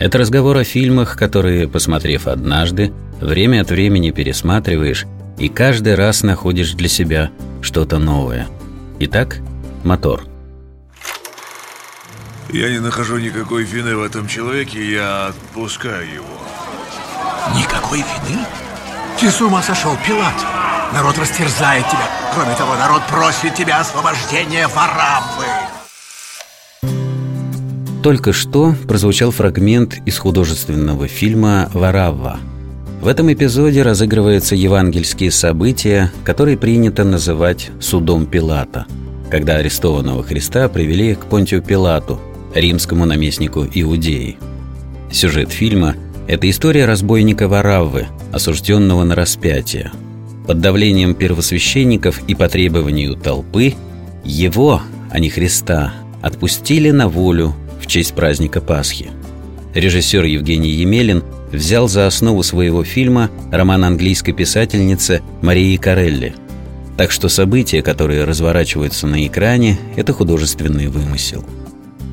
это разговор о фильмах, которые, посмотрев однажды, время от времени пересматриваешь и каждый раз находишь для себя что-то новое. Итак, мотор. Я не нахожу никакой вины в этом человеке, я отпускаю его. Никакой вины? Ты с ума сошел, Пилат! Народ растерзает тебя. Кроме того, народ просит тебя освобождения Вараввы. Только что прозвучал фрагмент из художественного фильма «Варавва». В этом эпизоде разыгрываются евангельские события, которые принято называть «судом Пилата», когда арестованного Христа привели к Понтию Пилату, римскому наместнику Иудеи. Сюжет фильма – это история разбойника Вараввы, осужденного на распятие. Под давлением первосвященников и по требованию толпы его, а не Христа, отпустили на волю честь праздника Пасхи. Режиссер Евгений Емелин взял за основу своего фильма роман английской писательницы Марии Карелли. Так что события, которые разворачиваются на экране, это художественный вымысел.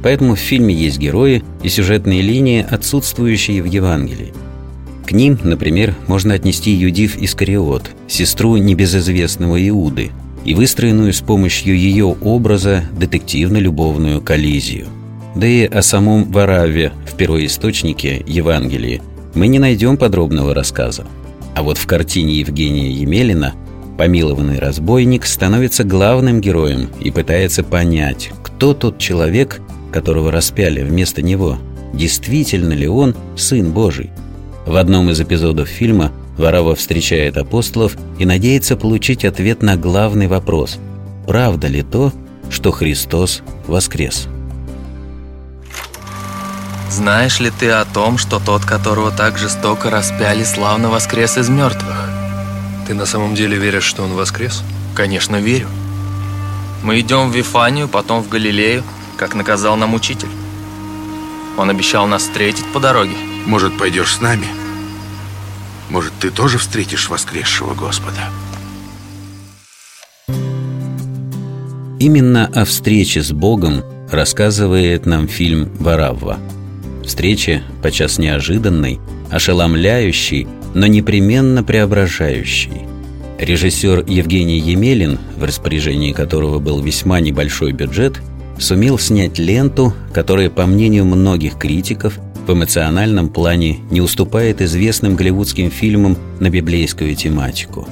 Поэтому в фильме есть герои и сюжетные линии, отсутствующие в Евангелии. К ним, например, можно отнести Юдив Искариот, сестру небезызвестного Иуды, и выстроенную с помощью ее образа детективно-любовную коллизию. Да и о самом Вараве в первоисточнике Евангелии мы не найдем подробного рассказа. А вот в картине Евгения Емелина помилованный разбойник становится главным героем и пытается понять, кто тот человек, которого распяли вместо него, действительно ли он Сын Божий. В одном из эпизодов фильма Варава встречает апостолов и надеется получить ответ на главный вопрос – правда ли то, что Христос воскрес? Знаешь ли ты о том, что тот, которого так жестоко распяли, славно воскрес из мертвых? Ты на самом деле веришь, что он воскрес? Конечно, верю. Мы идем в Вифанию, потом в Галилею, как наказал нам учитель. Он обещал нас встретить по дороге. Может, пойдешь с нами? Может, ты тоже встретишь воскресшего Господа? Именно о встрече с Богом рассказывает нам фильм «Варавва». Встречи, подчас неожиданной, ошеломляющей, но непременно преображающей. Режиссер Евгений Емелин, в распоряжении которого был весьма небольшой бюджет, сумел снять ленту, которая, по мнению многих критиков, в эмоциональном плане не уступает известным голливудским фильмам на библейскую тематику.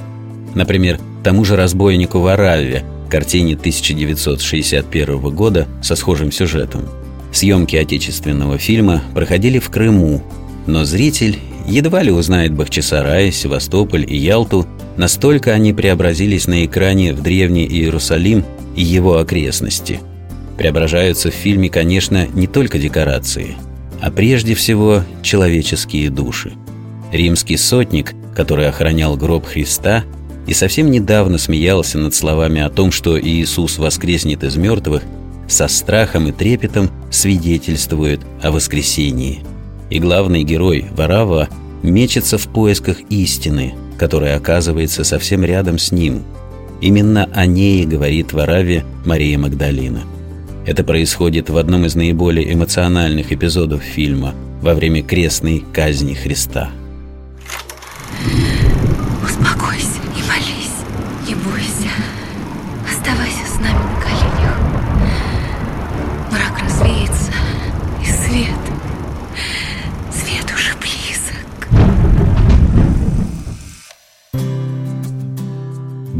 Например, тому же «Разбойнику в Араве», картине 1961 года со схожим сюжетом – Съемки отечественного фильма проходили в Крыму, но зритель едва ли узнает Бахчисарай, Севастополь и Ялту, настолько они преобразились на экране в древний Иерусалим и его окрестности. Преображаются в фильме, конечно, не только декорации, а прежде всего человеческие души. Римский сотник, который охранял гроб Христа и совсем недавно смеялся над словами о том, что Иисус воскреснет из мертвых, со страхом и трепетом свидетельствует о воскресении. И главный герой, Варава, мечется в поисках истины, которая оказывается совсем рядом с ним. Именно о ней говорит Вараве Мария Магдалина. Это происходит в одном из наиболее эмоциональных эпизодов фильма во время крестной казни Христа.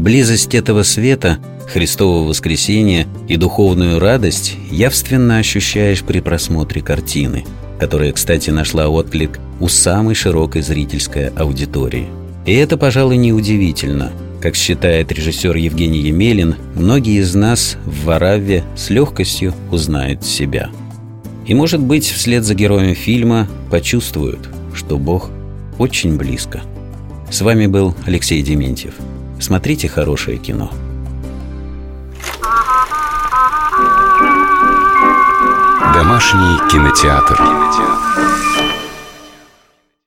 Близость этого света, Христового воскресения и духовную радость явственно ощущаешь при просмотре картины, которая, кстати, нашла отклик у самой широкой зрительской аудитории. И это, пожалуй, неудивительно – как считает режиссер Евгений Емелин, многие из нас в Вараве с легкостью узнают себя. И, может быть, вслед за героем фильма почувствуют, что Бог очень близко. С вами был Алексей Дементьев. Смотрите хорошее кино. Домашний кинотеатр. кинотеатр.